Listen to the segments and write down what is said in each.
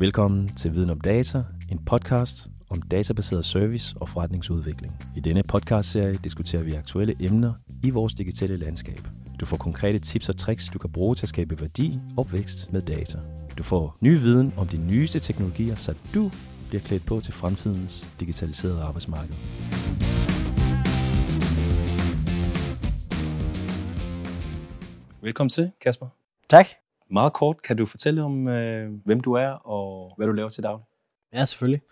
Velkommen til Viden om Data, en podcast om databaseret service og forretningsudvikling. I denne podcastserie diskuterer vi aktuelle emner i vores digitale landskab. Du får konkrete tips og tricks, du kan bruge til at skabe værdi og vækst med data. Du får ny viden om de nyeste teknologier, så du bliver klædt på til fremtidens digitaliserede arbejdsmarked. Velkommen til, Kasper. Tak. Meget kort, kan du fortælle om, øh, hvem du er og hvad du laver til daglig? Ja, selvfølgelig.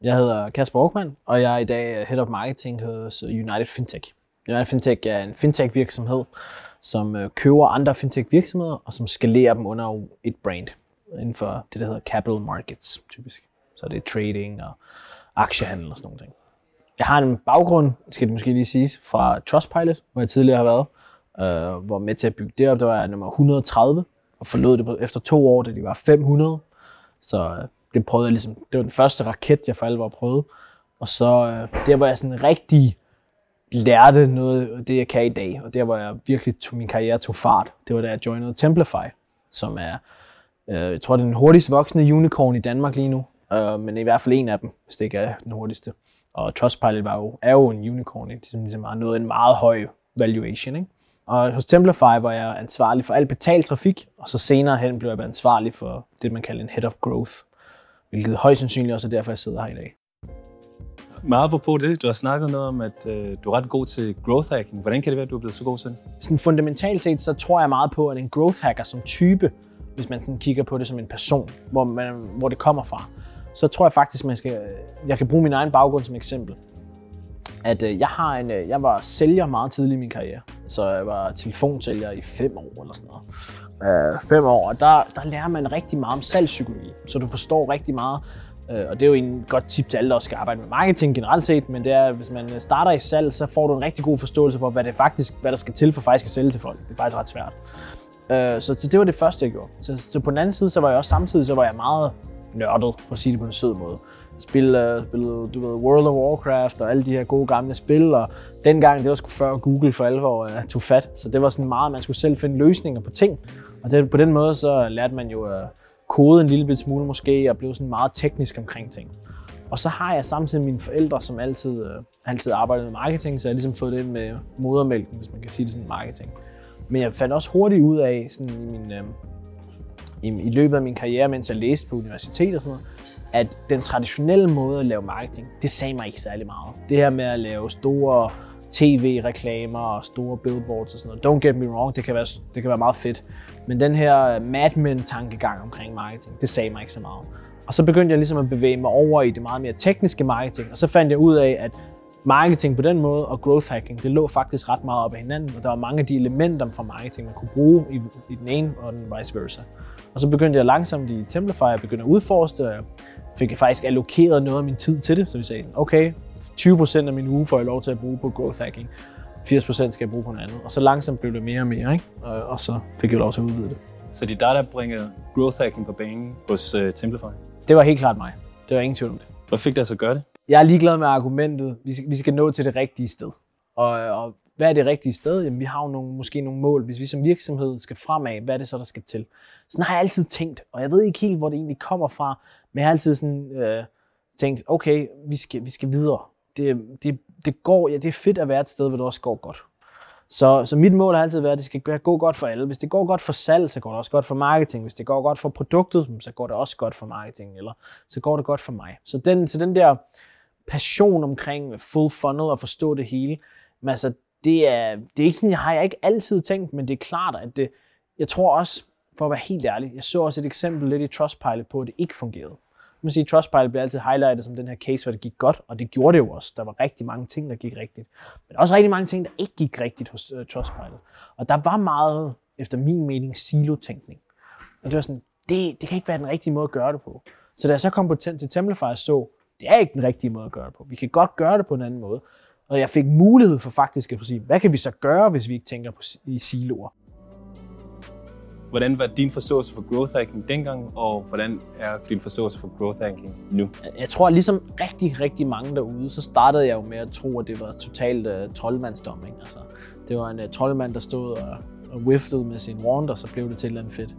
Jeg hedder Kasper Aukmann, og jeg er i dag Head of Marketing hos øh, United Fintech. United Fintech er en fintech-virksomhed, som øh, køber andre fintech-virksomheder, og som skalerer dem under et brand inden for det, der hedder capital markets, typisk. Så det er trading og aktiehandel og sådan noget. Jeg har en baggrund, skal det måske lige siges, fra Trustpilot, hvor jeg tidligere har været, øh, hvor med til at bygge det op, der var jeg nummer 130, og forlod det efter to år, da de var 500. Så øh, det prøvede jeg ligesom, det var den første raket, jeg for alvor prøvede. Og så øh, der, hvor jeg sådan rigtig lærte noget af det, jeg kan i dag, og der, hvor jeg virkelig tog min karriere tog fart, det var da jeg joinede Templify, som er, øh, jeg tror, det er den hurtigst voksende unicorn i Danmark lige nu, øh, men i hvert fald en af dem, hvis det ikke er den hurtigste. Og Trustpilot var jo, er jo en unicorn, ikke? som ligesom har nået en meget høj valuation. Ikke? Og hos Templify var jeg ansvarlig for al betalt trafik, og så senere hen blev jeg ansvarlig for det, man kalder en head of growth, hvilket højst sandsynligt også er derfor, jeg sidder her i dag. Meget på det, du har snakket noget om, at øh, du er ret god til growth hacking. Hvordan kan det være, at du er blevet så god til det? Sådan fundamentalt set, så tror jeg meget på, at en growth hacker som type, hvis man sådan kigger på det som en person, hvor, man, hvor det kommer fra, så tror jeg faktisk, man skal, jeg kan bruge min egen baggrund som eksempel. At øh, jeg, har en, øh, jeg var sælger meget tidligt i min karriere, så jeg var telefonsælger i fem år eller sådan noget. Øh, fem år, og der, der lærer man rigtig meget om salgspsykologi, så du forstår rigtig meget, øh, og det er jo en godt tip til alle, der skal arbejde med marketing generelt set, men det er, hvis man øh, starter i salg, så får du en rigtig god forståelse for, hvad det faktisk, hvad der skal til for faktisk at sælge til folk. Det er faktisk ret svært. Øh, så, så det var det første, jeg gjorde. Så, så på den anden side, så var jeg også samtidig, så var jeg meget nørdet, for at sige det på en sød måde. Spille, øh, spille du ved, World of Warcraft og alle de her gode gamle spil, og dengang, det var sgu før Google for alvor uh, tog fat, så det var sådan meget, man skulle selv finde løsninger på ting. Og det, på den måde, så lærte man jo uh, kode en lille smule måske, og blev sådan meget teknisk omkring ting. Og så har jeg samtidig mine forældre, som altid, uh, altid arbejdet med marketing, så jeg har ligesom fået det med modermælken, hvis man kan sige det sådan marketing. Men jeg fandt også hurtigt ud af, sådan i, min, øh, i, i løbet af min karriere, mens jeg læste på universitetet og sådan noget, at den traditionelle måde at lave marketing, det sagde mig ikke særlig meget. Det her med at lave store tv-reklamer og store billboards og sådan noget. Don't get me wrong, det kan være, det kan være meget fedt. Men den her Mad Men-tankegang omkring marketing, det sagde mig ikke så meget. Og så begyndte jeg ligesom at bevæge mig over i det meget mere tekniske marketing, og så fandt jeg ud af, at marketing på den måde og growth hacking, det lå faktisk ret meget op ad hinanden, og der var mange af de elementer fra marketing, man kunne bruge i, i den ene og den vice versa. Og så begyndte jeg langsomt i Templify at begynde at udforske, og jeg fik faktisk allokeret noget af min tid til det, så vi sagde, okay, 20% af min uge får jeg lov til at bruge på growth hacking, 80% skal jeg bruge på noget andet, og så langsomt blev det mere og mere, ikke? Og, og så fik jeg lov til at udvide det. Så det er dig, der bringer growth hacking på banen hos uh, Templify? Det var helt klart mig. Det var ingen tvivl om det. Hvad fik dig så at gøre det? Jeg er ligeglad med argumentet. Vi skal, vi skal nå til det rigtige sted. Og, og hvad er det rigtige sted? Jamen, vi har jo nogle, måske nogle mål. Hvis vi som virksomhed skal fremad, hvad er det så, der skal til? Sådan har jeg altid tænkt, og jeg ved ikke helt, hvor det egentlig kommer fra, men jeg har altid sådan, øh, tænkt, okay, vi skal, vi skal videre. Det, det, det, går, ja, det er fedt at være et sted, hvor det også går godt. Så, så mit mål har altid været, at det skal gå godt for alle. Hvis det går godt for salg, så går det også godt for marketing. Hvis det går godt for produktet, hmm, så går det også godt for marketing. Eller så går det godt for mig. Så den, så den der passion omkring full funnel og forstå det hele, men altså, det er, det er ikke sådan, jeg har jeg ikke altid tænkt, men det er klart, at det, jeg tror også, for at være helt ærlig, jeg så også et eksempel lidt i Trustpilot på, at det ikke fungerede. Man sige, Trustpilot bliver altid highlightet som den her case, hvor det gik godt, og det gjorde det jo også. Der var rigtig mange ting, der gik rigtigt. Men også rigtig mange ting, der ikke gik rigtigt hos uh, Trustpilot. Og der var meget, efter min mening, silotænkning. Og det var sådan, det, det kan ikke være den rigtige måde at gøre det på. Så da jeg så kom på til Templify så, det er ikke den rigtige måde at gøre det på. Vi kan godt gøre det på en anden måde. Og jeg fik mulighed for faktisk at sige, hvad kan vi så gøre, hvis vi ikke tænker på, i siloer? Hvordan var din forståelse for growth hacking dengang, og hvordan er din forståelse for growth hacking nu? Jeg tror, at ligesom rigtig, rigtig mange derude, så startede jeg jo med at tro, at det var totalt uh, troldmandsdom. Ikke? Altså, det var en uh, troldmand, der stod og, og whiffede med sin wand, og så blev det til et eller andet fedt.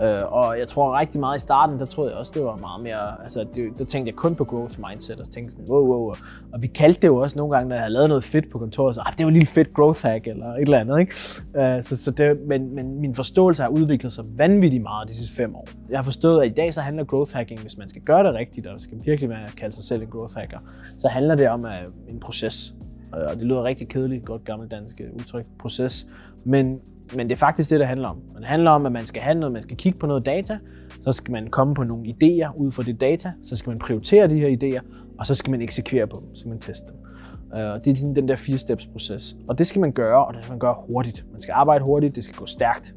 Øh, og jeg tror rigtig meget i starten, der troede jeg også, det var meget mere, altså det, der tænkte jeg kun på growth mindset, og tænkte sådan, wow, wow, og vi kaldte det jo også nogle gange, når jeg havde lavet noget fedt på kontoret, så ah, det var en lille fedt growth hack, eller et eller andet, ikke? Øh, så, så det, men, men min forståelse har udviklet sig vanvittigt meget de sidste fem år. Jeg har forstået, at i dag så handler growth hacking, hvis man skal gøre det rigtigt, og skal virkelig være at kalde sig selv en growth hacker, så handler det om uh, en proces. Øh, og det lyder rigtig kedeligt, godt gammeldansk udtryk, proces. Men men det er faktisk det, det handler om. Det handler om, at man skal have noget, man skal kigge på noget data, så skal man komme på nogle idéer ud fra det data, så skal man prioritere de her idéer, og så skal man eksekvere på dem, så skal man teste dem. Uh, det er den der fire steps proces. Og det skal man gøre, og det skal man gøre hurtigt. Man skal arbejde hurtigt, det skal gå stærkt.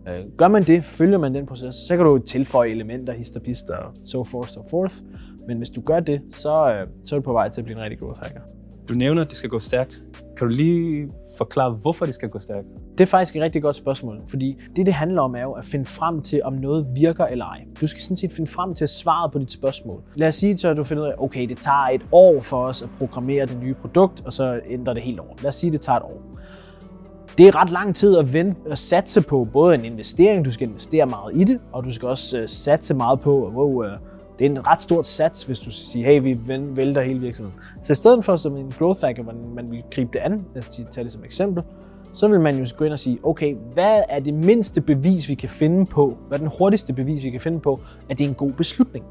Uh, gør man det, følger man den proces, så kan du tilføje elementer, hist og so forth, so forth. Men hvis du gør det, så, uh, så er du på vej til at blive en rigtig growth hacker. Du nævner, at det skal gå stærkt. Kan du lige forklare, hvorfor det skal gå stærkt? Det er faktisk et rigtig godt spørgsmål, fordi det, det handler om, er jo at finde frem til, om noget virker eller ej. Du skal sådan set finde frem til svaret på dit spørgsmål. Lad os sige, at du finder ud af, okay, det tager et år for os at programmere det nye produkt, og så ændrer det helt over. Lad os sige, det tager et år. Det er ret lang tid at, vente, at satse på både en investering, du skal investere meget i det, og du skal også øh, satse meget på, at wow, øh, det er en ret stort sats, hvis du siger, hey, vi vælter hele virksomheden. Så i stedet for som en growth hacker, hvor man vil gribe det an, lad os tage det som eksempel, så vil man jo gå ind og sige, okay, hvad er det mindste bevis, vi kan finde på, hvad er den hurtigste bevis, vi kan finde på, at det er en god beslutning?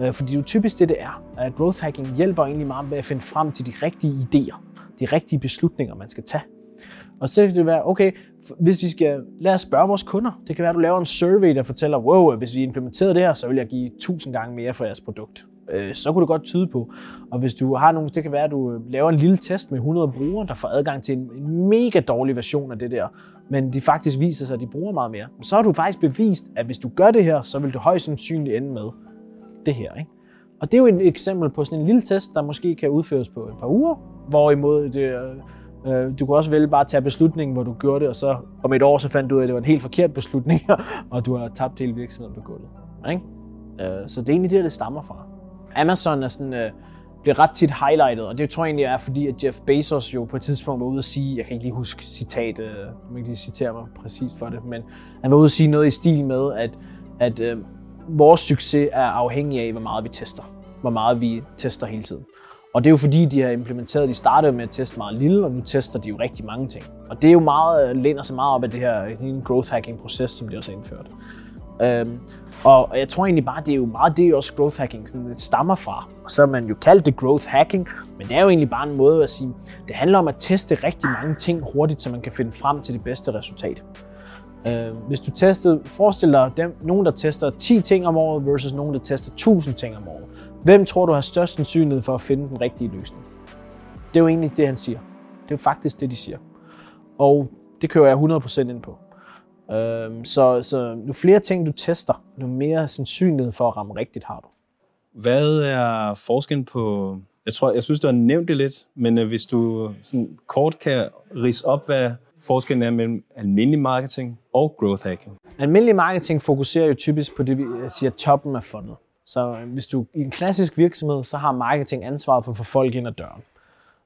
Øh, fordi det er jo typisk det, det er. At growth hacking hjælper egentlig meget med at finde frem til de rigtige idéer, de rigtige beslutninger, man skal tage. Og så kan det være, okay, hvis vi skal, lad os spørge vores kunder. Det kan være, at du laver en survey, der fortæller, wow, hvis vi implementerede det her, så vil jeg give 1000 gange mere for jeres produkt. Øh, så kunne det godt tyde på. Og hvis du har nogle, det kan være, at du øh, laver en lille test med 100 brugere, der får adgang til en, en mega dårlig version af det der, men de faktisk viser sig, at de bruger meget mere. Så har du faktisk bevist, at hvis du gør det her, så vil du højst sandsynligt ende med det her. Ikke? Og det er jo et eksempel på sådan en lille test, der måske kan udføres på et par uger, hvorimod det, øh, Øh, du kunne også vælge bare at tage beslutningen, hvor du gjorde det, og så om et år så fandt du ud af, at det var en helt forkert beslutning, og du har tabt hele virksomheden på gulvet. Ikke? Øh, så det er egentlig det, det stammer fra. Amazon er sådan, øh, bliver ret tit highlightet, og det tror jeg egentlig er, fordi at Jeff Bezos jo på et tidspunkt var ude at sige, jeg kan ikke lige huske citatet, jeg kan ikke lige citere mig præcist for det, men han var ude at sige noget i stil med, at, at øh, vores succes er afhængig af, hvor meget vi tester. Hvor meget vi tester hele tiden. Og det er jo fordi, de har implementeret, de startede med at teste meget lille, og nu tester de jo rigtig mange ting. Og det er jo meget, øh, læner sig meget op af det her øh, growth hacking proces, som de også har indført. Øhm, og jeg tror egentlig bare, det er jo meget det, også growth hacking sådan, det stammer fra. Og så har man jo kaldt det growth hacking, men det er jo egentlig bare en måde at sige, det handler om at teste rigtig mange ting hurtigt, så man kan finde frem til det bedste resultat. Øh, hvis du testede, forestil dig dem, nogen, der tester 10 ting om året versus nogen, der tester 1000 ting om året. Hvem tror du har størst sandsynlighed for at finde den rigtige løsning? Det er jo egentlig det, han siger. Det er jo faktisk det, de siger. Og det kører jeg 100% ind på. Øhm, så, så jo flere ting du tester, jo mere sandsynlighed for at ramme rigtigt har du. Hvad er forskellen på, jeg tror, jeg synes, du har nævnt det lidt, men øh, hvis du sådan kort kan rise op, hvad forskellen er mellem almindelig marketing og growth hacking. Almindelig marketing fokuserer jo typisk på det, vi siger toppen af fundet. Så øh, hvis du i en klassisk virksomhed, så har marketing ansvaret for at få folk ind ad døren.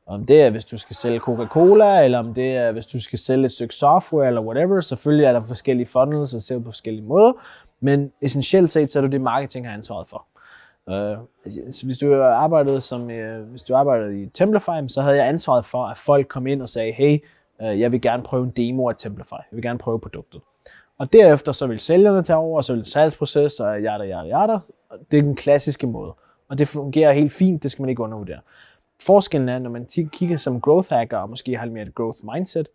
Om det er, hvis du skal sælge Coca-Cola, eller om det er, hvis du skal sælge et stykke software, eller whatever. Selvfølgelig er der forskellige funnels, og ser på forskellige måder. Men essentielt set, så er det det, marketing har ansvaret for. Uh, hvis du arbejdede som, uh, hvis du arbejdede i Templify, så havde jeg ansvaret for, at folk kom ind og sagde, hey, uh, jeg vil gerne prøve en demo af Templify. Jeg vil gerne prøve produktet. Og derefter så vil sælgerne tage over, og så vil salgsproces, og jada, jada, jada. Det er den klassiske måde. Og det fungerer helt fint, det skal man ikke undervurdere. Forskellen er, når man kigger som growth hacker, og måske har lidt mere et growth mindset,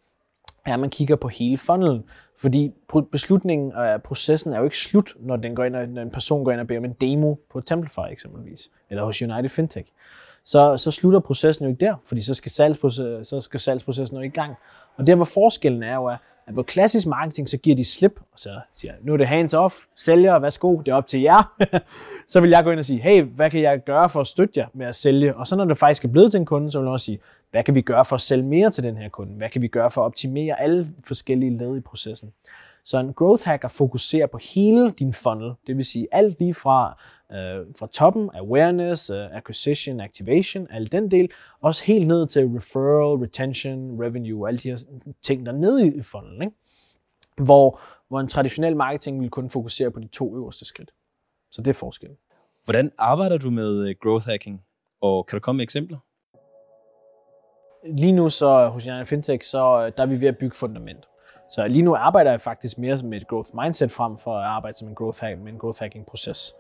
er, at man kigger på hele funnelen. Fordi beslutningen og øh, processen er jo ikke slut, når, den går ind, og, når en person går ind og beder om en demo på Templify eksempelvis, eller hos United Fintech. Så, så slutter processen jo ikke der, fordi så skal, salgsproces, så skal salgsprocessen jo i gang. Og der, hvor forskellen er jo, er, at hvor klassisk marketing, så giver de slip, og så siger nu er det hands off, sælger, værsgo, det er op til jer. så vil jeg gå ind og sige, hey, hvad kan jeg gøre for at støtte jer med at sælge? Og så når det faktisk er blevet til en kunde, så vil jeg også sige, hvad kan vi gøre for at sælge mere til den her kunde? Hvad kan vi gøre for at optimere alle forskellige led i processen? Så en growth hacker fokuserer på hele din funnel, det vil sige alt lige fra, øh, fra toppen, awareness, uh, acquisition, activation, al den del, også helt ned til referral, retention, revenue, alle de her ting, der er nede i funnelen. Ikke? Hvor, hvor en traditionel marketing vil kun fokusere på de to øverste skridt. Så det er forskellen. Hvordan arbejder du med øh, growth hacking, og kan du komme med eksempler? Lige nu så hos Jana Fintech, så øh, der er vi ved at bygge fundament. Så lige nu arbejder jeg faktisk mere med et growth mindset frem for at arbejde som en growth, hack, med en growth hacking proces.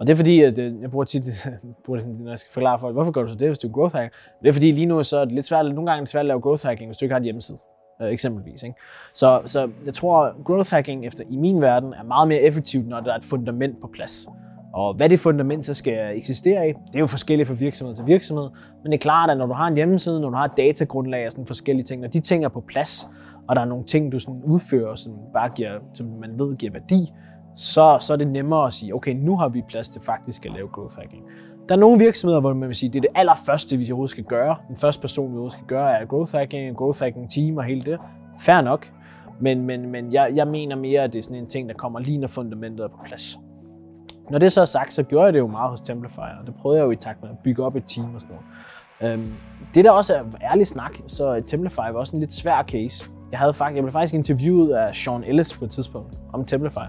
Og det er fordi, at øh, jeg bruger tit, når jeg skal forklare folk, hvorfor gør du så det, hvis du er growth hacker? Det er fordi lige nu så er det lidt svært, nogle gange er det svært at lave growth hacking, hvis du ikke har et hjemmeside øh, eksempelvis. Ikke? Så, så jeg tror, growth hacking efter i min verden er meget mere effektivt, når der er et fundament på plads. Og hvad det fundament så skal eksistere i, det er jo forskelligt fra virksomhed til virksomhed. Men det er klart, at når du har en hjemmeside, når du har et datagrundlag og sådan forskellige ting, når de ting er på plads, og der er nogle ting, du sådan udfører, som bare giver, som man ved giver værdi, så, så er det nemmere at sige, okay, nu har vi plads til faktisk at lave growth hacking. Der er nogle virksomheder, hvor man vil sige, det er det allerførste, vi overhovedet skal gøre. Den første person, vi overhovedet skal gøre, er growth hacking, growth hacking team og hele det. Fair nok. Men, men, men jeg, jeg mener mere, at det er sådan en ting, der kommer lige når fundamentet er på plads. Når det så er sagt, så gjorde jeg det jo meget hos Templify, og det prøvede jeg jo i takt med at bygge op et team og sådan noget. Øhm, det der også er ærlig snak, så Templify var også en lidt svær case. Jeg, havde faktisk, jeg blev faktisk interviewet af Sean Ellis på et tidspunkt om Templify.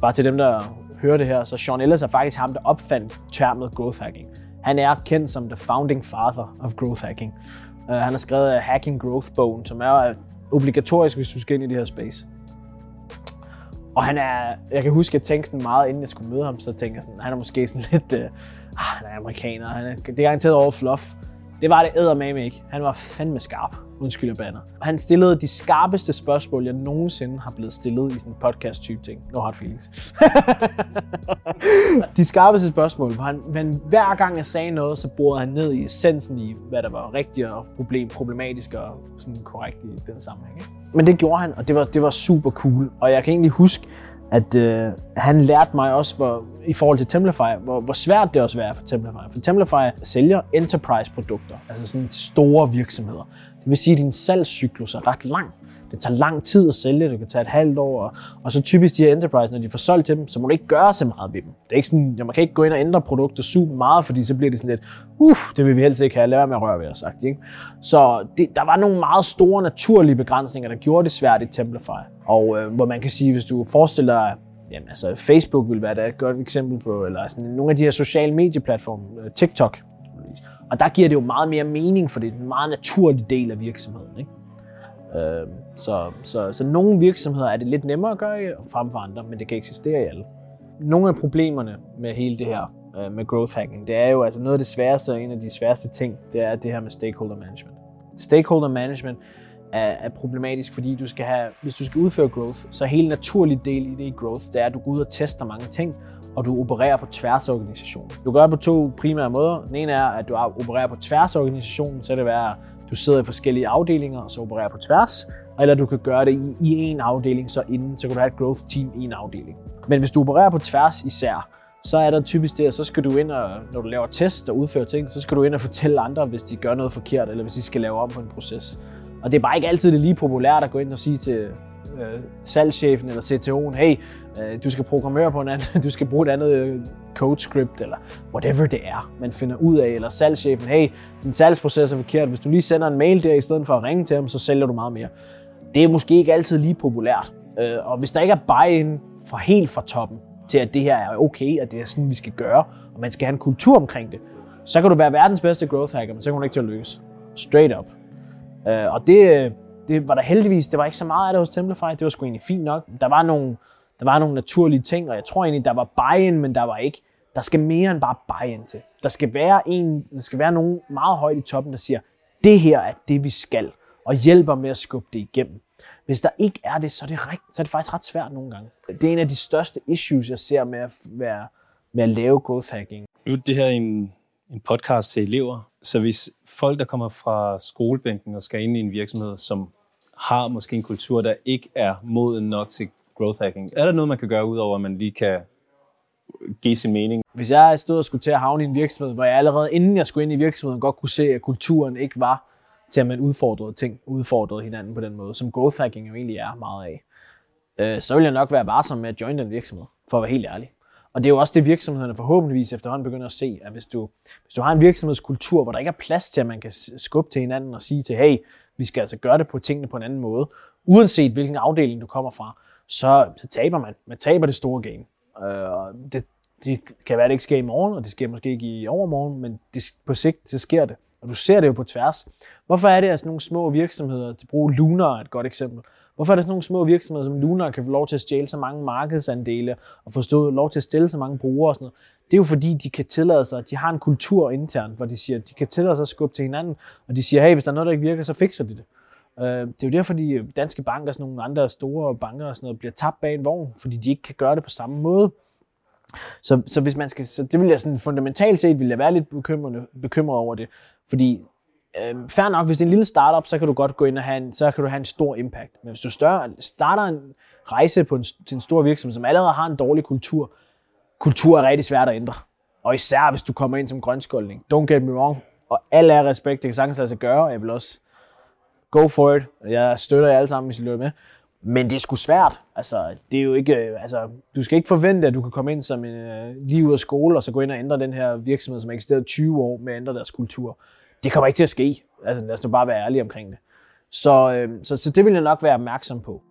Bare til dem, der hører det her, så Sean Ellis er faktisk ham, der opfandt termet growth hacking. Han er kendt som the founding father of growth hacking. Uh, han har skrevet Hacking Growth-bogen, som er obligatorisk, hvis du skal ind i det her space. Og han er, jeg kan huske, at jeg tænkte sådan meget, inden jeg skulle møde ham, så tænkte jeg sådan, han er måske sådan lidt, uh, ah, han er amerikaner, han er, det er garanteret over fluff. Det var det eddermame ikke. Han var fandme skarp. Undskyld, banner. Han stillede de skarpeste spørgsmål, jeg nogensinde har blevet stillet i sådan en podcast-type ting. No hard feelings. de skarpeste spørgsmål, For han, men hver gang jeg sagde noget, så borede han ned i essensen i, hvad der var rigtigt og problem, problematisk og sådan korrekt i den sammenhæng. Ikke? Men det gjorde han, og det var, det var super cool. Og jeg kan egentlig huske, at øh, han lærte mig også, hvor, i forhold til Templify, hvor, hvor svært det også er for Templify. For Templify sælger enterprise-produkter, altså sådan til store virksomheder. Det vil sige, at din salgscyklus er ret lang. Det tager lang tid at sælge, det kan tage et halvt år, og, og så typisk de her enterprise, når de får solgt til dem, så må du ikke gøre så meget ved dem. Det er ikke sådan, man kan ikke gå ind og ændre produkter super meget, fordi så bliver det sådan lidt, uh, det vil vi helst ikke have, lad være med at røre ved os, sagt, ikke? Så det, der var nogle meget store naturlige begrænsninger, der gjorde det svært i Templify. Og øh, hvor man kan sige, hvis du forestiller dig, jamen altså Facebook vil være et godt eksempel på, eller sådan nogle af de her sociale medieplatforme, øh, TikTok, og der giver det jo meget mere mening, for det er en meget naturlig del af virksomheden. Ikke? Øh, så, så, så nogle virksomheder er det lidt nemmere at gøre i, frem for andre, men det kan eksistere i alle. Nogle af problemerne med hele det her øh, med growth hacking, det er jo altså noget af det sværeste, og en af de sværeste ting, det er det her med stakeholder management. Stakeholder management er, er problematisk, fordi du skal have, hvis du skal udføre growth, så er helt naturlig del i det i growth, det er, at du går ud og tester mange ting, og du opererer på tværs af organisationen. Du gør det på to primære måder. Den ene er, at du opererer på tværs af organisationen, så det være, du sidder i forskellige afdelinger og så opererer på tværs, eller du kan gøre det i, i en afdeling, så inden, så kan du have et growth team i en afdeling. Men hvis du opererer på tværs især, så er der typisk det, at så skal du ind og, når du laver test og udfører ting, så skal du ind og fortælle andre, hvis de gør noget forkert, eller hvis de skal lave om på en proces. Og det er bare ikke altid det lige populært at gå ind og sige til øh, salgschefen eller CTO'en, hey, øh, du skal programmere på en anden, du skal bruge et andet øh, code script, eller whatever det er, man finder ud af, eller salgschefen, hey, din salgsproces er forkert, hvis du lige sender en mail der, i stedet for at ringe til ham, så sælger du meget mere. Det er måske ikke altid lige populært, øh, og hvis der ikke er buy-in fra helt fra toppen, til at det her er okay, at det er sådan, vi skal gøre, og man skal have en kultur omkring det, så kan du være verdens bedste growth hacker, men så kan du ikke til at lykkes. Straight up. Øh, og det, øh, det var der heldigvis, det var ikke så meget af det hos Templify, det var sgu egentlig fint nok. Der var nogle, der var nogle naturlige ting, og jeg tror egentlig, der var buy-in, men der var ikke, der skal mere end bare buy-in til. Der skal være en, der skal være nogen meget højt i toppen, der siger, det her er det, vi skal, og hjælper med at skubbe det igennem. Hvis der ikke er det, så er det, rigt, så er det faktisk ret svært nogle gange. Det er en af de største issues, jeg ser med at, være, med at lave growth hacking. Nu er det her en, en podcast til elever, så hvis folk, der kommer fra skolebænken og skal ind i en virksomhed, som har måske en kultur, der ikke er moden nok til growth hacking. Er der noget, man kan gøre, udover at man lige kan give sin mening? Hvis jeg stod og skulle til at havne i en virksomhed, hvor jeg allerede inden jeg skulle ind i virksomheden godt kunne se, at kulturen ikke var til, at man udfordrede ting, udfordrede hinanden på den måde, som growth hacking jo egentlig er meget af, øh, så vil jeg nok være varsom med at join den virksomhed, for at være helt ærlig. Og det er jo også det, virksomhederne forhåbentligvis efterhånden begynder at se, at hvis du, hvis du har en virksomhedskultur, hvor der ikke er plads til, at man kan skubbe til hinanden og sige til, hey, vi skal altså gøre det på tingene på en anden måde, uanset hvilken afdeling du kommer fra, så, så taber man. Man taber det store game. Øh, det, det kan være, at det ikke sker i morgen, og det sker måske ikke i overmorgen, men det, på sigt, så sker det. Og du ser det jo på tværs. Hvorfor er det, at sådan nogle små virksomheder, til brug Lunar er et godt eksempel, Hvorfor er der sådan nogle små virksomheder som Luna kan få lov til at stjæle så mange markedsandele og få lov til at stille så mange brugere og sådan noget? Det er jo fordi, de kan tillade sig, de har en kultur internt, hvor de siger, at de kan tillade sig at skubbe til hinanden, og de siger, hey, hvis der er noget, der ikke virker, så fikser de det. Øh, det er jo derfor, de danske banker og sådan nogle andre store banker og sådan noget, bliver tabt bag en vogn, fordi de ikke kan gøre det på samme måde. Så, så, hvis man skal, så det vil jeg sådan fundamentalt set vil jeg være lidt bekymret, bekymret over det, fordi øh, fair nok, hvis det er en lille startup, så kan du godt gå ind og have en, så kan du have en stor impact. Men hvis du større, starter en rejse på en, til en stor virksomhed, som allerede har en dårlig kultur, kultur er rigtig svært at ændre. Og især hvis du kommer ind som grønskoldning. Don't get me wrong. Og alle er respekt, det kan sagtens lade sig gøre, jeg vil også go for it. Jeg støtter jer alle sammen, hvis I løber med. Men det er sgu svært. Altså, det er jo ikke, øh, altså, du skal ikke forvente, at du kan komme ind som en, uh, lige ud af skole, og så gå ind og ændre den her virksomhed, som har eksisteret 20 år, med at ændre deres kultur. Det kommer ikke til at ske. Altså, lad os nu bare være ærlige omkring det. Så, øh, så, så det vil jeg nok være opmærksom på.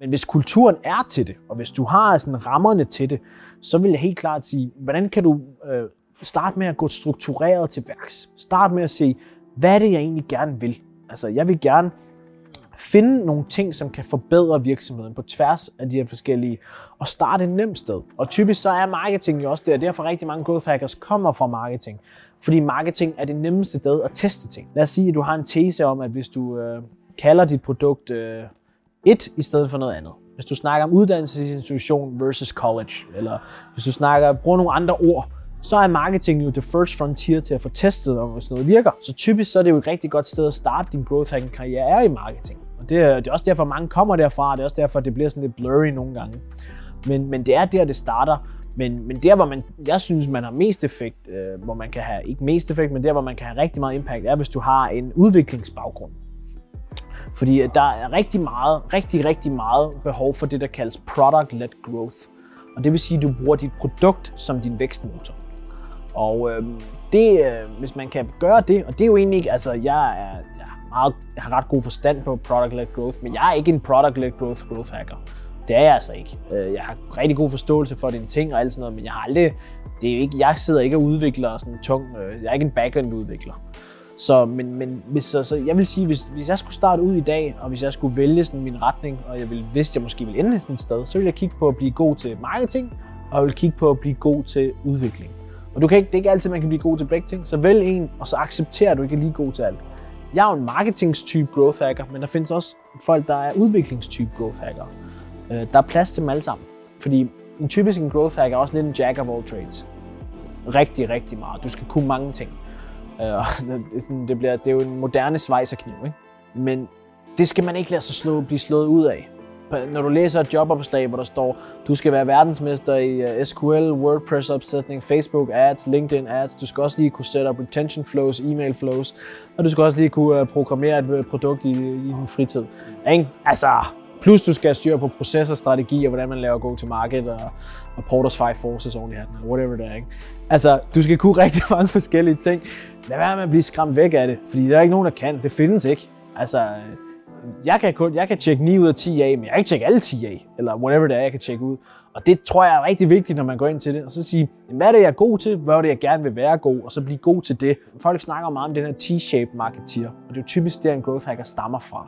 Men hvis kulturen er til det, og hvis du har sådan rammerne til det, så vil jeg helt klart sige, hvordan kan du øh, starte med at gå struktureret til værks? Start med at se, hvad er det, jeg egentlig gerne vil? Altså, jeg vil gerne finde nogle ting, som kan forbedre virksomheden på tværs af de her forskellige, og starte et nemt sted. Og typisk så er marketing jo også der, derfor rigtig mange growth hackers kommer fra marketing. Fordi marketing er det nemmeste sted at teste ting. Lad os sige, at du har en tese om, at hvis du øh, kalder dit produkt øh, et i stedet for noget andet. Hvis du snakker om uddannelsesinstitution versus college, eller hvis du snakker, bruger nogle andre ord, så er marketing jo the first frontier til at få testet, om sådan noget virker. Så typisk så er det jo et rigtig godt sted at starte din growth hacking karriere i marketing. Og det er, det er også derfor, mange kommer derfra, og det er også derfor, det bliver sådan lidt blurry nogle gange. Men, men det er der, det starter. Men, men der, hvor man, jeg synes, man har mest effekt, øh, hvor man kan have, ikke mest effekt, men der, hvor man kan have rigtig meget impact, er, hvis du har en udviklingsbaggrund. Fordi der er rigtig meget, rigtig, rigtig meget behov for det, der kaldes product-led growth. Og det vil sige, at du bruger dit produkt som din vækstmotor. Og øh, det, øh, hvis man kan gøre det, og det er jo egentlig ikke, altså jeg er, jeg, er meget, jeg har ret god forstand på product-led growth, men jeg er ikke en product-led growth growth hacker. Det er jeg altså ikke. Øh, jeg har rigtig god forståelse for dine ting og alt sådan noget, men jeg har aldrig, det er ikke, jeg sidder ikke og udvikler sådan tung, øh, jeg er ikke en backend udvikler. Så, men, men hvis, så, så jeg vil sige, hvis, hvis jeg skulle starte ud i dag, og hvis jeg skulle vælge sådan min retning, og jeg ville, vidste, jeg måske ville ende sådan et sted, så ville jeg kigge på at blive god til marketing, og jeg ville kigge på at blive god til udvikling. Og du kan ikke, det er ikke altid, man kan blive god til begge ting, så vælg en, og så accepterer du ikke er lige god til alt. Jeg er jo en marketingstype growth hacker, men der findes også folk, der er udviklingstype growth hacker. Øh, der er plads til dem alle sammen. Fordi en typisk en growth hacker er også lidt en jack of all trades. Rigtig, rigtig meget. Du skal kunne mange ting. Øh, det, sådan, det, bliver, det er jo en moderne svejserkniv, ikke? Men det skal man ikke lade sig slå, blive slået ud af. Når du læser et jobopslag, hvor der står, du skal være verdensmester i øh, SQL, WordPress-opsætning, Facebook ads, LinkedIn ads, du skal også lige kunne sætte op retention flows, email flows, og du skal også lige kunne øh, programmere et øh, produkt i, i din fritid. Ikke? Altså, Plus du skal styre på processorstrategi og hvordan man laver go-to-market og, og Porter's Five Forces oven i hatten, eller whatever det er. Ikke? Altså, du skal kunne rigtig mange forskellige ting. Lad være med at blive skræmt væk af det, fordi der er ikke nogen, der kan. Det findes ikke. Altså, jeg kan, kun, jeg kan tjekke 9 ud af 10 af, men jeg kan ikke tjekke alle 10 af, eller whatever det er, jeg kan tjekke ud. Og det tror jeg er rigtig vigtigt, når man går ind til det. Og så sige, hvad er det, jeg er god til? Hvad er det, jeg gerne vil være god? Og så blive god til det. Folk snakker meget om den her T-shape marketeer, og det er jo typisk der, en growth hacker stammer fra.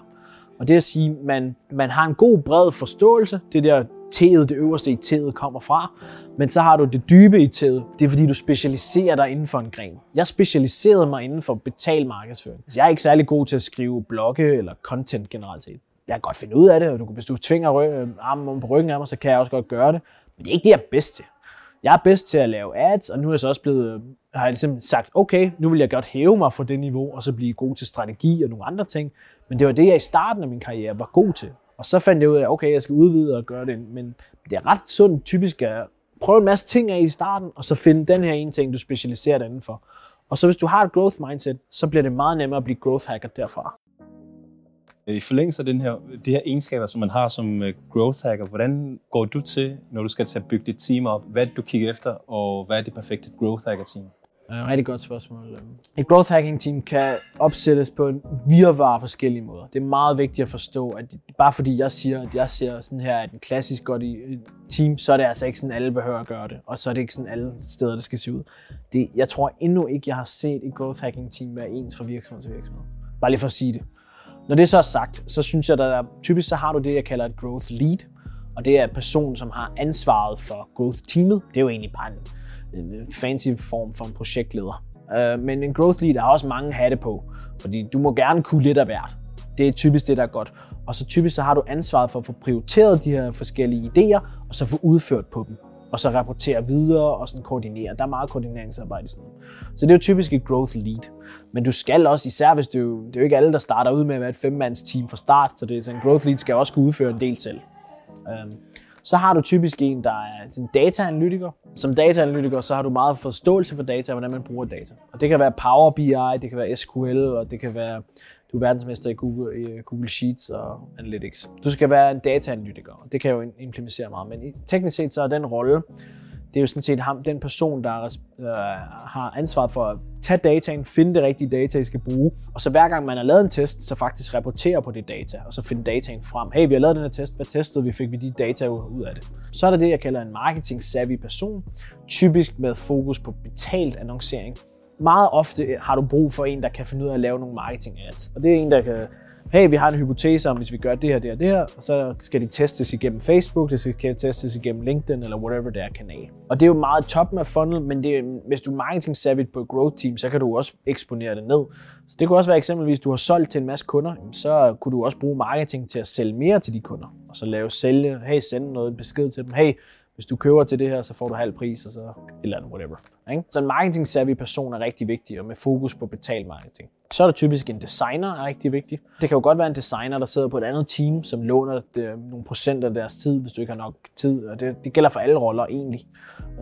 Og det at sige, at man, man har en god bred forståelse, det der T'et, det øverste i T'et kommer fra, men så har du det dybe i T'et, det er fordi du specialiserer dig inden for en gren. Jeg specialiserede mig inden for betalt markedsføring. Så jeg er ikke særlig god til at skrive blogge eller content generelt set. Jeg kan godt finde ud af det, og du, hvis du tvinger øh, armen om på ryggen af mig, så kan jeg også godt gøre det. Men det er ikke det, jeg er bedst til. Jeg er bedst til at lave ads, og nu er jeg så også blevet, har jeg ligesom sagt, okay, nu vil jeg godt hæve mig fra det niveau, og så blive god til strategi og nogle andre ting. Men det var det, jeg i starten af min karriere var god til. Og så fandt jeg ud af, okay, jeg skal udvide og gøre det. Men det er ret sundt typisk at prøve en masse ting af i starten, og så finde den her ene ting, du specialiserer dig indenfor. Og så hvis du har et growth mindset, så bliver det meget nemmere at blive growth hacker derfra. I forlængelse af den her, de her egenskaber, som man har som øh, growth hacker, hvordan går du til, når du skal til at bygge dit team op? Hvad du kigger efter, og hvad er det perfekte growth hacker team? Rigtig godt spørgsmål. Et growth hacking team kan opsættes på en virvar af forskellige måder. Det er meget vigtigt at forstå, at bare fordi jeg siger, at jeg ser sådan her et klassisk godt team, så er det altså ikke sådan, alle behøver at gøre det. Og så er det ikke sådan alle steder, det skal se ud. Det, jeg tror endnu ikke, jeg har set et growth hacking team være ens fra virksomhed til virksomhed. Bare lige for at sige det. Når det så er sagt, så synes jeg, at typisk så har du det, jeg kalder et growth lead. Og det er personen, som har ansvaret for growth-teamet. Det er jo egentlig bare en, en fancy form for en projektleder. Uh, men en growth lead har også mange hatte på, fordi du må gerne kunne lidt af hvert. Det er typisk det, der er godt. Og så typisk så har du ansvaret for at få prioriteret de her forskellige idéer, og så få udført på dem. Og så rapportere videre og sådan koordinere. Der er meget koordineringsarbejde i sådan noget. Så det er jo typisk et growth lead. Men du skal også, især hvis du, det er jo ikke alle, der starter ud med at være et femmands team fra start, så det, så en growth lead skal også kunne udføre en del selv. Um, så har du typisk en, der er en dataanalytiker. Som dataanalytiker, så har du meget forståelse for data, og hvordan man bruger data. Og det kan være Power BI, det kan være SQL, og det kan være, du er verdensmester i Google, i øh, Google Sheets og Analytics. Du skal være en dataanalytiker, og det kan jo implementere meget. Men teknisk set, så er den rolle, det er jo sådan set ham, den person, der øh, har ansvaret for at tage dataen, finde det rigtige data, I skal bruge, og så hver gang man har lavet en test, så faktisk rapportere på det data, og så finde dataen frem. Hey, vi har lavet den her test, hvad testede vi, fik vi de data ud af det. Så er der det, jeg kalder en marketing-savvy person, typisk med fokus på betalt annoncering. Meget ofte har du brug for en, der kan finde ud af at lave nogle marketing ads, og det er en, der kan hey, vi har en hypotese om, hvis vi gør det her, det her, det her, og så skal det testes igennem Facebook, det skal testes igennem LinkedIn, eller whatever det er kanal. Og det er jo meget top af funnel, men det er, hvis du er marketing savvy på et growth team, så kan du også eksponere det ned. Så det kunne også være eksempelvis, du har solgt til en masse kunder, så kunne du også bruge marketing til at sælge mere til de kunder. Og så lave sælge, hey, sende noget besked til dem, hey, hvis du køber til det her, så får du halv pris, og så et eller andet, whatever. Ikke? Så en marketing savvy person er rigtig vigtig, og med fokus på betalt marketing. Så er der typisk en designer, er rigtig vigtig. Det kan jo godt være en designer, der sidder på et andet team, som låner det, nogle procent af deres tid, hvis du ikke har nok tid. Og det, det gælder for alle roller egentlig,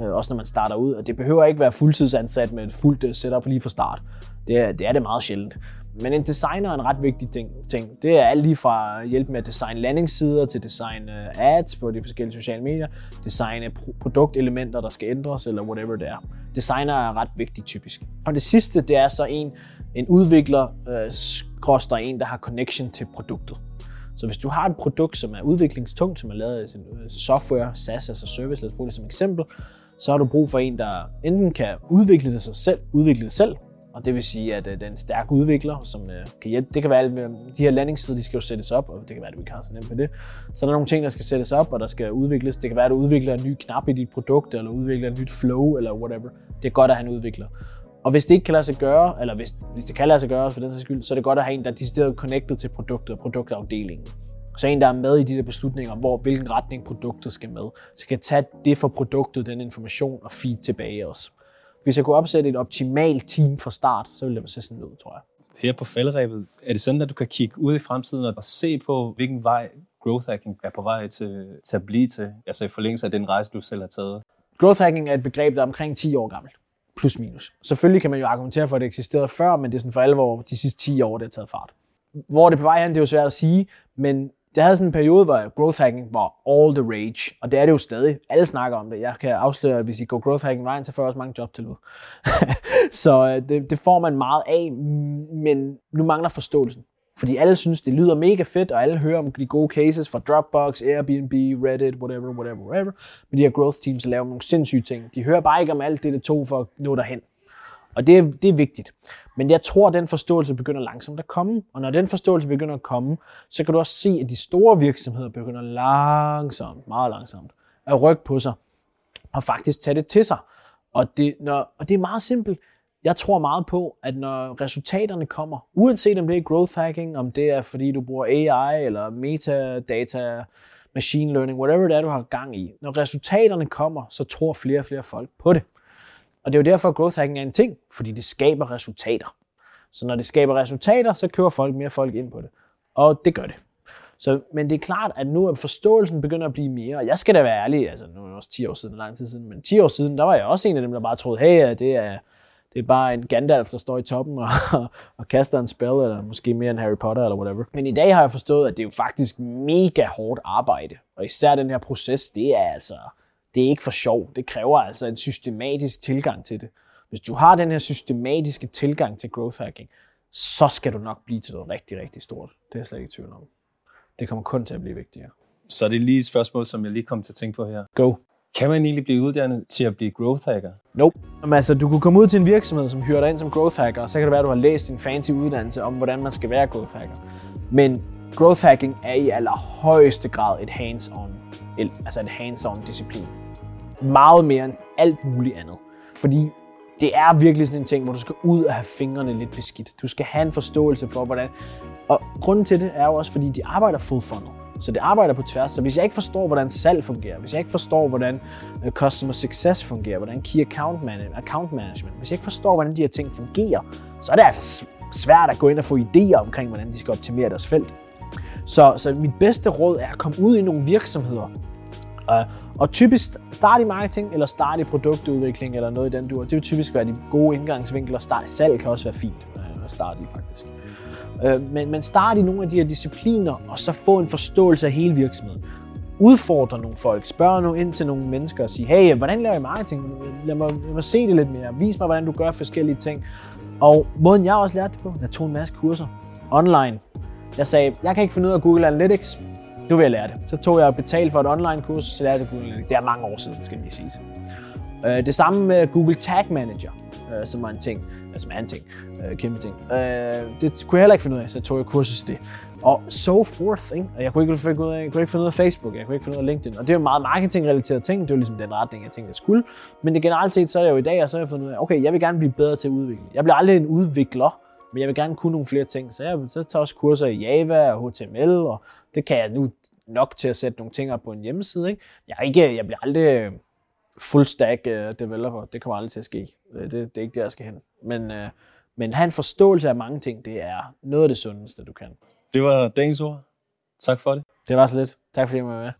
øh, også når man starter ud. Og det behøver ikke være fuldtidsansat med et fuldt øh, setup lige fra start. Det er, det er det meget sjældent. Men en designer er en ret vigtig ting. ting. Det er alt lige fra at hjælpe med at designe landingssider til design øh, ads på de forskellige sociale medier, designe produktelementer, der skal ændres, eller whatever det er. Designer er ret vigtig typisk. Og det sidste, det er så en, en udvikler, øh, en, der har connection til produktet. Så hvis du har et produkt, som er udviklingstungt, som er lavet af sin øh, software, SaaS, altså service, lad os bruge det som eksempel, så har du brug for en, der enten kan udvikle det sig selv, udvikle det selv, og det vil sige, at øh, den stærke udvikler, som øh, kan hjælpe. Det kan være, at de her landingssider, de skal jo sættes op, og det kan være, at vi kan så nemt med det. Så er der nogle ting, der skal sættes op, og der skal udvikles. Det kan være, at du udvikler en ny knap i dit produkt, eller udvikler et nyt flow, eller whatever. Det er godt at have en udvikler. Og hvis det ikke kan lade sig gøre, eller hvis, hvis det kan lade sig gøre for den sags skyld, så er det godt at have en, der er decideret connected til produktet og produktafdelingen. Så en, der er med i de der beslutninger, hvor hvilken retning produktet skal med, så kan tage det for produktet, den information og feed tilbage også. Hvis jeg kunne opsætte et optimalt team fra start, så ville det se sådan ud, tror jeg. Her på faldrebet, er det sådan, at du kan kigge ud i fremtiden og se på, hvilken vej growth hacking er på vej til, til at blive til, altså i forlængelse af den rejse, du selv har taget? Growth hacking er et begreb, der er omkring 10 år gammelt. Plus minus. Selvfølgelig kan man jo argumentere for, at det eksisterede før, men det er sådan for alvor de sidste 10 år, det har taget fart. Hvor det er på vej hen, det er jo svært at sige, men det havde sådan en periode, hvor growth hacking var all the rage, og det er det jo stadig. Alle snakker om det. Jeg kan afsløre, at hvis I går growth hacking vejen, så får jeg også mange jobtilbud. så øh, det, det får man meget af, men nu mangler forståelsen. Fordi alle synes, det lyder mega fedt, og alle hører om de gode cases fra Dropbox, Airbnb, Reddit, whatever, whatever, whatever. Men de her growth teams laver nogle sindssyge ting. De hører bare ikke om alt det, det tog for at nå derhen. Og det er, det er vigtigt. Men jeg tror, at den forståelse begynder langsomt at komme. Og når den forståelse begynder at komme, så kan du også se, at de store virksomheder begynder langsomt, meget langsomt, at rykke på sig og faktisk tage det til sig. Og det, når, og det er meget simpelt. Jeg tror meget på, at når resultaterne kommer, uanset om det er growth hacking, om det er fordi du bruger AI eller metadata, machine learning, whatever det er, du har gang i. Når resultaterne kommer, så tror flere og flere folk på det. Og det er jo derfor, at growth hacking er en ting, fordi det skaber resultater. Så når det skaber resultater, så kører folk mere folk ind på det. Og det gør det. Så, men det er klart, at nu er forståelsen begynder at blive mere. Og jeg skal da være ærlig, altså nu er det også 10 år siden, lang tid siden, men 10 år siden, der var jeg også en af dem, der bare troede, hey, det er, det er bare en Gandalf, der står i toppen og, og kaster en spell, eller måske mere en Harry Potter, eller whatever. Men i dag har jeg forstået, at det er jo faktisk mega hårdt arbejde. Og især den her proces, det er altså, det er ikke for sjov. Det kræver altså en systematisk tilgang til det. Hvis du har den her systematiske tilgang til growth hacking, så skal du nok blive til noget rigtig, rigtig stort. Det er jeg slet ikke i tvivl om. Det kommer kun til at blive vigtigere. Så er det lige et spørgsmål, som jeg lige kom til at tænke på her. Go. Kan man egentlig blive uddannet til at blive growth hacker? Nope. Jamen, altså, du kunne komme ud til en virksomhed, som hyrer dig ind som growth hacker, og så kan det være, at du har læst en fancy uddannelse om, hvordan man skal være growth hacker. Men growth hacking er i allerhøjeste grad et hands-on, altså et hands-on disciplin. Meget mere end alt muligt andet. Fordi det er virkelig sådan en ting, hvor du skal ud og have fingrene lidt beskidt. Du skal have en forståelse for, hvordan... Og grunden til det er jo også, fordi de arbejder full funnel. Så det arbejder på tværs. Så hvis jeg ikke forstår, hvordan salg fungerer, hvis jeg ikke forstår, hvordan øh, customer success fungerer, hvordan key account, management, account management, hvis jeg ikke forstår, hvordan de her ting fungerer, så er det altså svært at gå ind og få idéer omkring, hvordan de skal optimere deres felt. Så, så mit bedste råd er at komme ud i nogle virksomheder, Uh, og typisk start i marketing eller start i produktudvikling eller noget i den dur. Det vil typisk være de gode indgangsvinkler. Start i salg kan også være fint øh, at starte i faktisk. Øh, men, men start i nogle af de her discipliner og så få en forståelse af hele virksomheden. Udfordre nogle folk, spørg nu ind til nogle mennesker og sige, hey, hvordan laver I marketing? Lad mig, lad mig se det lidt mere. Vis mig, hvordan du gør forskellige ting. Og måden jeg også lærte det på, jeg tog en masse kurser online. Jeg sagde, jeg kan ikke finde ud af Google Analytics, nu vil jeg lære det. Så tog jeg betalt for et online kurs, så lærte jeg Google Analytics. Det er mange år siden, skal lige sige. Øh, det samme med Google Tag Manager, øh, som var en ting, øh, som er en ting, kæmpe ting. Det kunne jeg heller ikke finde ud af, så tog jeg kursus det. Og so forth, ikke? Og jeg kunne ikke finde ud af, jeg kunne ikke finde ud af Facebook, jeg kunne ikke finde ud af LinkedIn. Og det er jo meget marketing-relateret ting, det er jo ligesom den retning, jeg tænkte, jeg skulle. Men det generelt set, så er jeg jo i dag, og så har jeg fundet ud af, okay, jeg vil gerne blive bedre til at udvikle. Jeg bliver aldrig en udvikler, men jeg vil gerne kunne nogle flere ting. Så jeg så tager også kurser i Java og HTML, og det kan jeg nu nok til at sætte nogle ting op på en hjemmeside. Ikke? Jeg, er ikke, jeg bliver aldrig full stack uh, developer. Det kommer aldrig til at ske. Øh, det, det er ikke der, jeg skal hen. Men, uh, men have en forståelse af mange ting, det er noget af det sundeste, du kan. Det var dagens ord. Tak for det. Det var så lidt. Tak fordi jeg var med.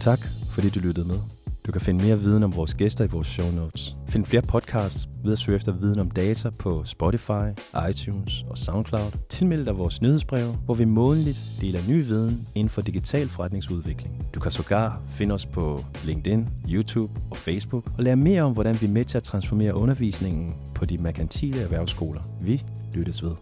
Tak fordi du lyttede med. Du kan finde mere viden om vores gæster i vores show notes. Find flere podcasts ved at søge efter viden om data på Spotify, iTunes og SoundCloud. Tilmeld dig vores nyhedsbrev, hvor vi månedligt deler ny viden inden for digital forretningsudvikling. Du kan sågar finde os på LinkedIn, YouTube og Facebook og lære mere om, hvordan vi er med til at transformere undervisningen på de merkantile erhvervsskoler. Vi lyttes ved.